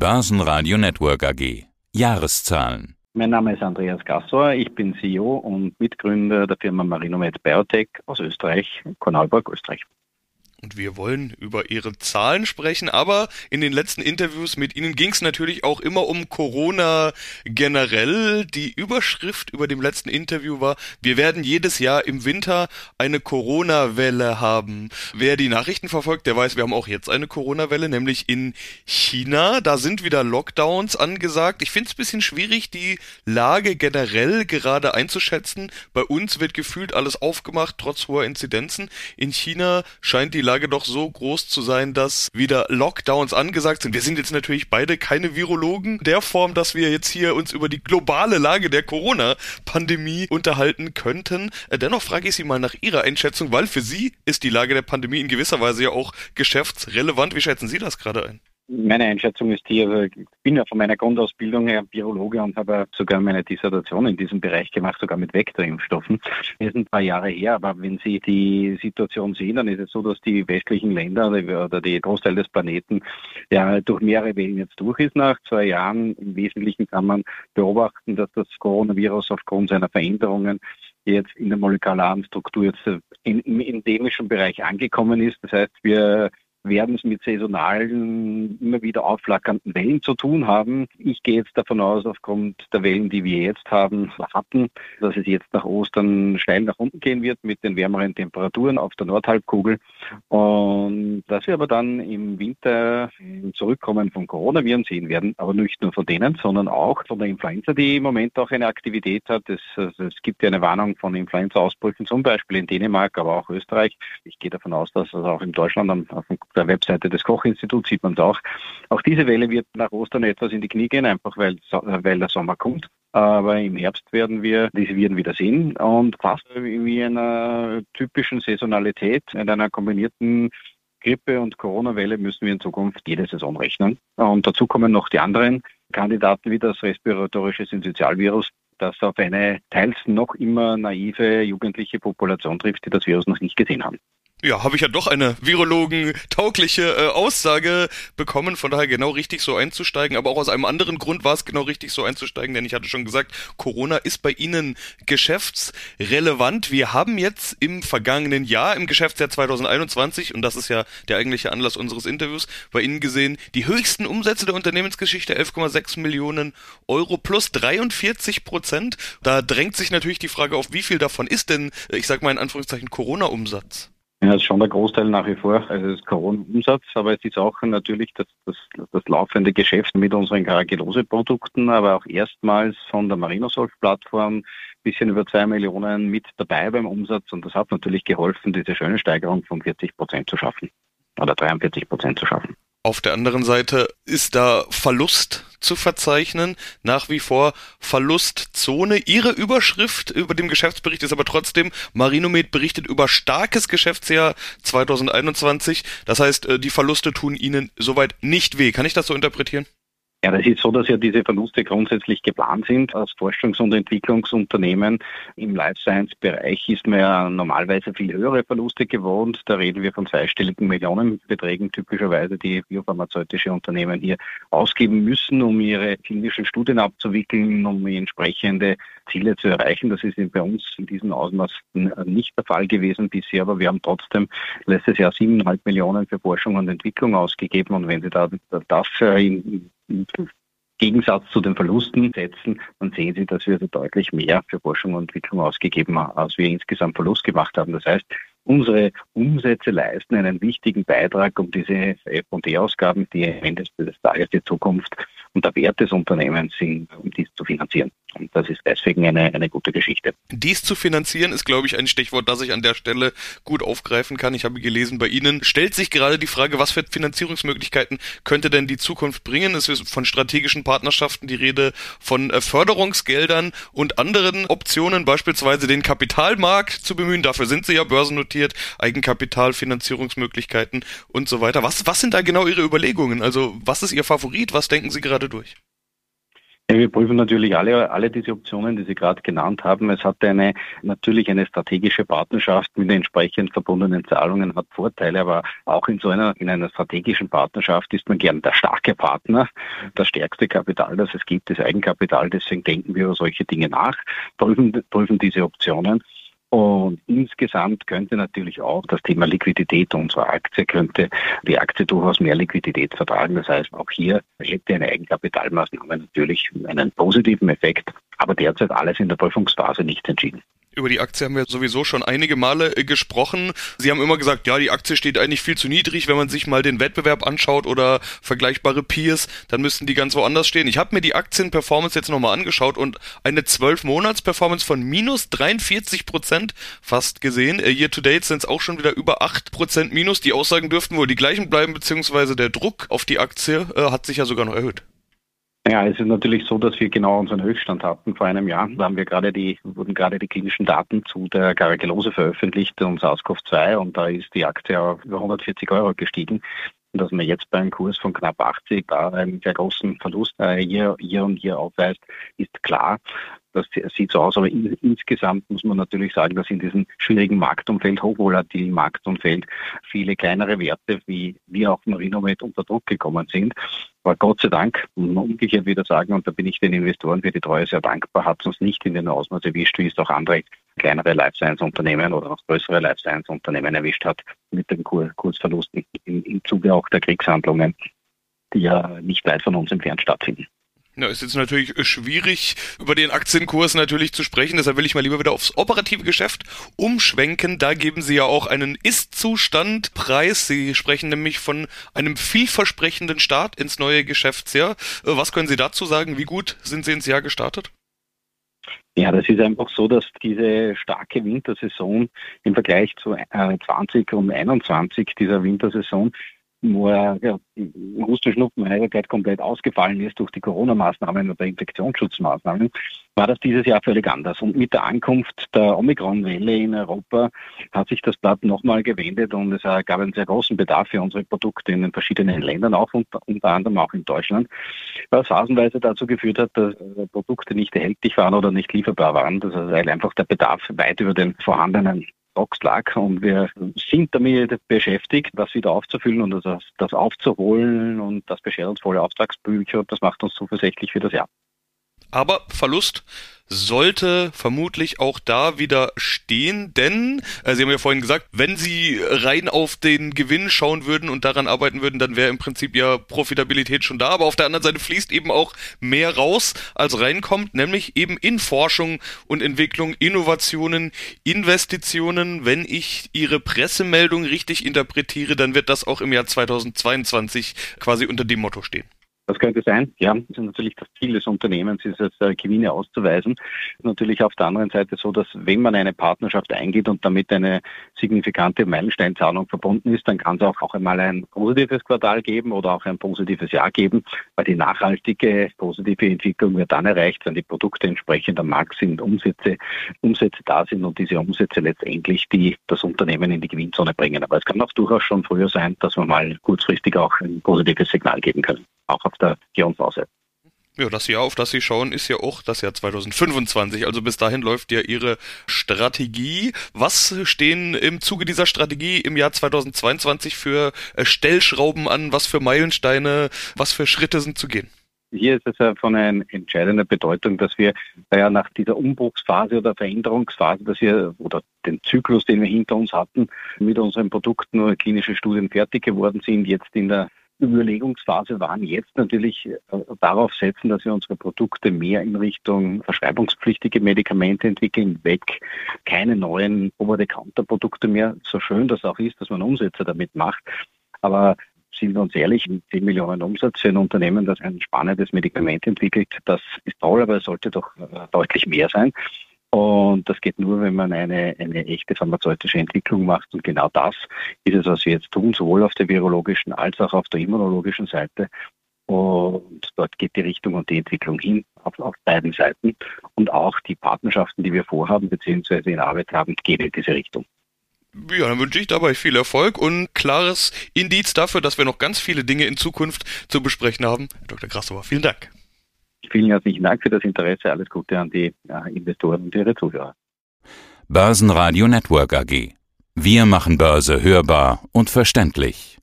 Börsenradio Network AG. Jahreszahlen. Mein Name ist Andreas Gassor, ich bin CEO und Mitgründer der Firma Marinomed Biotech aus Österreich, Korneuburg, Österreich. Und wir wollen über Ihre Zahlen sprechen, aber in den letzten Interviews mit Ihnen ging es natürlich auch immer um Corona generell. Die Überschrift über dem letzten Interview war, wir werden jedes Jahr im Winter eine Corona-Welle haben. Wer die Nachrichten verfolgt, der weiß, wir haben auch jetzt eine Corona-Welle, nämlich in China. Da sind wieder Lockdowns angesagt. Ich finde es ein bisschen schwierig, die Lage generell gerade einzuschätzen. Bei uns wird gefühlt alles aufgemacht, trotz hoher Inzidenzen. In China scheint die Lage doch so groß zu sein, dass wieder Lockdowns angesagt sind. Wir sind jetzt natürlich beide keine Virologen der Form, dass wir jetzt hier uns über die globale Lage der Corona-Pandemie unterhalten könnten. Äh, dennoch frage ich Sie mal nach Ihrer Einschätzung, weil für Sie ist die Lage der Pandemie in gewisser Weise ja auch geschäftsrelevant. Wie schätzen Sie das gerade ein? Meine Einschätzung ist die, also ich bin ja von meiner Grundausbildung her Biologe und habe sogar meine Dissertation in diesem Bereich gemacht, sogar mit Vektorimpfstoffen. Das ist ein paar Jahre her, aber wenn Sie die Situation sehen, dann ist es so, dass die westlichen Länder oder die Großteil des Planeten ja durch mehrere Wellen jetzt durch ist nach zwei Jahren. Im Wesentlichen kann man beobachten, dass das Coronavirus aufgrund seiner Veränderungen jetzt in der molekularen Struktur jetzt im endemischen Bereich angekommen ist. Das heißt, wir werden es mit saisonalen, immer wieder aufflackernden Wellen zu tun haben. Ich gehe jetzt davon aus, aufgrund der Wellen, die wir jetzt haben, hatten, dass es jetzt nach Ostern steil nach unten gehen wird mit den wärmeren Temperaturen auf der Nordhalbkugel und dass wir aber dann im Winter Zurückkommen von Coronaviren sehen werden, aber nicht nur von denen, sondern auch von der Influenza, die im Moment auch eine Aktivität hat. Es, also es gibt ja eine Warnung von Influenza-Ausbrüchen, zum Beispiel in Dänemark, aber auch Österreich. Ich gehe davon aus, dass es auch in Deutschland auf der Webseite des Kochinstituts sieht man es auch. Auch diese Welle wird nach Ostern etwas in die Knie gehen, einfach weil, weil der Sommer kommt. Aber im Herbst werden wir diese Viren wieder sehen und fast wie einer typischen Saisonalität, in einer kombinierten Grippe- und Corona-Welle müssen wir in Zukunft jede Saison rechnen. Und dazu kommen noch die anderen Kandidaten wie das respiratorische Syncytialvirus, das auf eine teils noch immer naive jugendliche Population trifft, die das Virus noch nicht gesehen haben ja, habe ich ja doch eine virologen-taugliche äh, Aussage bekommen, von daher genau richtig so einzusteigen. Aber auch aus einem anderen Grund war es genau richtig so einzusteigen, denn ich hatte schon gesagt, Corona ist bei Ihnen geschäftsrelevant. Wir haben jetzt im vergangenen Jahr, im Geschäftsjahr 2021, und das ist ja der eigentliche Anlass unseres Interviews, bei Ihnen gesehen, die höchsten Umsätze der Unternehmensgeschichte, 11,6 Millionen Euro plus 43 Prozent. Da drängt sich natürlich die Frage auf, wie viel davon ist denn, ich sag mal in Anführungszeichen, Corona-Umsatz? Ja, ist schon der Großteil nach wie vor, also das Corona-Umsatz, aber es ist auch natürlich das, das, das laufende Geschäft mit unseren Karagellose-Produkten, aber auch erstmals von der Marinosolf-Plattform bisschen über zwei Millionen mit dabei beim Umsatz und das hat natürlich geholfen, diese schöne Steigerung von 40 Prozent zu schaffen oder 43 Prozent zu schaffen. Auf der anderen Seite ist da Verlust zu verzeichnen, nach wie vor Verlustzone. Ihre Überschrift über dem Geschäftsbericht ist aber trotzdem, Marinomed berichtet über starkes Geschäftsjahr 2021. Das heißt, äh, die Verluste tun Ihnen soweit nicht weh. Kann ich das so interpretieren? Ja, das ist so, dass ja diese Verluste grundsätzlich geplant sind. Als Forschungs- und Entwicklungsunternehmen im Life Science-Bereich ist man ja normalerweise viel höhere Verluste gewohnt. Da reden wir von zweistelligen Millionenbeträgen typischerweise, die biopharmazeutische Unternehmen hier ausgeben müssen, um ihre klinischen Studien abzuwickeln, um entsprechende Ziele zu erreichen. Das ist bei uns in diesem Ausmaß nicht der Fall gewesen bisher, aber wir haben trotzdem letztes Jahr siebeneinhalb Millionen für Forschung und Entwicklung ausgegeben. Und wenn Sie da das in Gegensatz zu den Verlusten setzen, dann sehen Sie, dass wir so deutlich mehr für Forschung und Entwicklung ausgegeben haben, als wir insgesamt Verlust gemacht haben. Das heißt, unsere Umsätze leisten einen wichtigen Beitrag, um diese F&E-Ausgaben, die am Ende des Tages die Zukunft und der Wert des Unternehmens sind, um dies zu finanzieren. Und das ist deswegen eine, eine gute Geschichte. Dies zu finanzieren ist, glaube ich, ein Stichwort, das ich an der Stelle gut aufgreifen kann. Ich habe gelesen, bei Ihnen stellt sich gerade die Frage, was für Finanzierungsmöglichkeiten könnte denn die Zukunft bringen? Es ist von strategischen Partnerschaften die Rede, von äh, Förderungsgeldern und anderen Optionen, beispielsweise den Kapitalmarkt zu bemühen. Dafür sind Sie ja börsennotiert, Eigenkapital, Finanzierungsmöglichkeiten und so weiter. Was, was sind da genau Ihre Überlegungen? Also, was ist Ihr Favorit? Was denken Sie gerade durch? Wir prüfen natürlich alle, alle diese Optionen, die Sie gerade genannt haben. Es hat eine, natürlich eine strategische Partnerschaft mit entsprechend verbundenen Zahlungen, hat Vorteile, aber auch in so einer, in einer strategischen Partnerschaft ist man gern der starke Partner. Das stärkste Kapital, das es gibt, ist Eigenkapital. Deswegen denken wir über solche Dinge nach, prüfen, prüfen diese Optionen. Und insgesamt könnte natürlich auch das Thema Liquidität unserer Aktie, könnte die Aktie durchaus mehr Liquidität vertragen. Das heißt, auch hier hätte eine Eigenkapitalmaßnahme natürlich einen positiven Effekt, aber derzeit alles in der Prüfungsphase nicht entschieden. Über die Aktie haben wir sowieso schon einige Male äh, gesprochen. Sie haben immer gesagt, ja, die Aktie steht eigentlich viel zu niedrig. Wenn man sich mal den Wettbewerb anschaut oder vergleichbare Peers, dann müssten die ganz woanders stehen. Ich habe mir die Aktienperformance jetzt nochmal angeschaut und eine 12-Monats-Performance von minus 43 Prozent fast gesehen. Äh, Year to date sind es auch schon wieder über 8 Prozent minus. Die Aussagen dürften wohl die gleichen bleiben, beziehungsweise der Druck auf die Aktie äh, hat sich ja sogar noch erhöht. Ja, es ist natürlich so, dass wir genau unseren Höchststand hatten vor einem Jahr. Da haben wir gerade die, wurden gerade die klinischen Daten zu der Garagellose veröffentlicht und SARS-CoV-2 und da ist die Aktie auf über 140 Euro gestiegen. Und dass man jetzt bei einem Kurs von knapp 80 da einen sehr großen Verlust äh, hier, hier und hier aufweist, ist klar. Das sieht so aus, aber in, insgesamt muss man natürlich sagen, dass in diesem schwierigen Marktumfeld, hochvolatilen Marktumfeld, viele kleinere Werte wie, wie auch Marinomed unter Druck gekommen sind. Aber Gott sei Dank, umgekehrt wieder sagen, und da bin ich den Investoren für die Treue sehr dankbar, hat uns nicht in den Ausmaß erwischt, wie es auch andere kleinere Life Science Unternehmen oder auch größere Life Science Unternehmen erwischt hat mit den Kursverlusten im, im Zuge auch der Kriegshandlungen, die ja nicht weit von uns entfernt stattfinden. Ja, ist jetzt natürlich schwierig, über den Aktienkurs natürlich zu sprechen. Deshalb will ich mal lieber wieder aufs operative Geschäft umschwenken. Da geben Sie ja auch einen Ist-Zustand preis. Sie sprechen nämlich von einem vielversprechenden Start ins neue Geschäftsjahr. Äh, was können Sie dazu sagen? Wie gut sind Sie ins Jahr gestartet? Ja, das ist einfach so, dass diese starke Wintersaison im Vergleich zu 20 und 21 dieser Wintersaison wo er ja, Husten, Schnupfen, Heiligkeit komplett ausgefallen ist durch die Corona-Maßnahmen oder Infektionsschutzmaßnahmen, war das dieses Jahr völlig anders. Und mit der Ankunft der Omikron-Welle in Europa hat sich das Blatt nochmal gewendet und es gab einen sehr großen Bedarf für unsere Produkte in den verschiedenen Ländern, auch unter, unter anderem auch in Deutschland, was phasenweise dazu geführt hat, dass Produkte nicht erhältlich waren oder nicht lieferbar waren. Das heißt, weil einfach der Bedarf weit über den vorhandenen Box lag und wir sind damit beschäftigt, das wieder aufzufüllen und das, das aufzuholen und das beschert uns volle Auftragsbücher das macht uns zuversichtlich für das Jahr. Aber Verlust sollte vermutlich auch da wieder stehen, denn äh, Sie haben ja vorhin gesagt, wenn Sie rein auf den Gewinn schauen würden und daran arbeiten würden, dann wäre im Prinzip ja Profitabilität schon da, aber auf der anderen Seite fließt eben auch mehr raus, als reinkommt, nämlich eben in Forschung und Entwicklung, Innovationen, Investitionen. Wenn ich Ihre Pressemeldung richtig interpretiere, dann wird das auch im Jahr 2022 quasi unter dem Motto stehen. Das könnte sein. Ja, ist natürlich das Ziel des Unternehmens, ist es, Gewinne auszuweisen. Natürlich auf der anderen Seite so, dass wenn man eine Partnerschaft eingeht und damit eine signifikante Meilensteinzahlung verbunden ist, dann kann es auch, auch einmal ein positives Quartal geben oder auch ein positives Jahr geben, weil die nachhaltige positive Entwicklung wird dann erreicht, wenn die Produkte entsprechend am Markt sind, Umsätze, Umsätze da sind und diese Umsätze letztendlich die das Unternehmen in die Gewinnzone bringen. Aber es kann auch durchaus schon früher sein, dass wir mal kurzfristig auch ein positives Signal geben können auch auf der Gehirnphase. Ja, das Jahr, auf das Sie schauen, ist ja auch das Jahr 2025. Also bis dahin läuft ja Ihre Strategie. Was stehen im Zuge dieser Strategie im Jahr 2022 für äh, Stellschrauben an? Was für Meilensteine, was für Schritte sind zu gehen? Hier ist es ja von einer entscheidender Bedeutung, dass wir ja nach dieser Umbruchsphase oder Veränderungsphase, dass wir oder den Zyklus, den wir hinter uns hatten, mit unseren Produkten oder klinische Studien fertig geworden sind, jetzt in der Überlegungsphase waren jetzt natürlich äh, darauf setzen, dass wir unsere Produkte mehr in Richtung verschreibungspflichtige Medikamente entwickeln, weg, keine neuen Over-the-Counter-Produkte mehr, so schön das auch ist, dass man Umsätze damit macht. Aber sind wir uns ehrlich, 10 Millionen Umsatz für ein Unternehmen, das ein spannendes Medikament entwickelt, das ist toll, aber es sollte doch äh, deutlich mehr sein. Und das geht nur, wenn man eine, eine echte pharmazeutische Entwicklung macht. Und genau das ist es, was wir jetzt tun, sowohl auf der virologischen als auch auf der immunologischen Seite. Und dort geht die Richtung und die Entwicklung hin auf, auf beiden Seiten. Und auch die Partnerschaften, die wir vorhaben bzw. in Arbeit haben, gehen in diese Richtung. Ja, dann wünsche ich dabei viel Erfolg und klares Indiz dafür, dass wir noch ganz viele Dinge in Zukunft zu besprechen haben. Herr Dr. Grassower, vielen Dank. Vielen herzlichen Dank für das Interesse. Alles Gute an die Investoren und ihre Zuhörer. Börsenradio Network AG. Wir machen Börse hörbar und verständlich.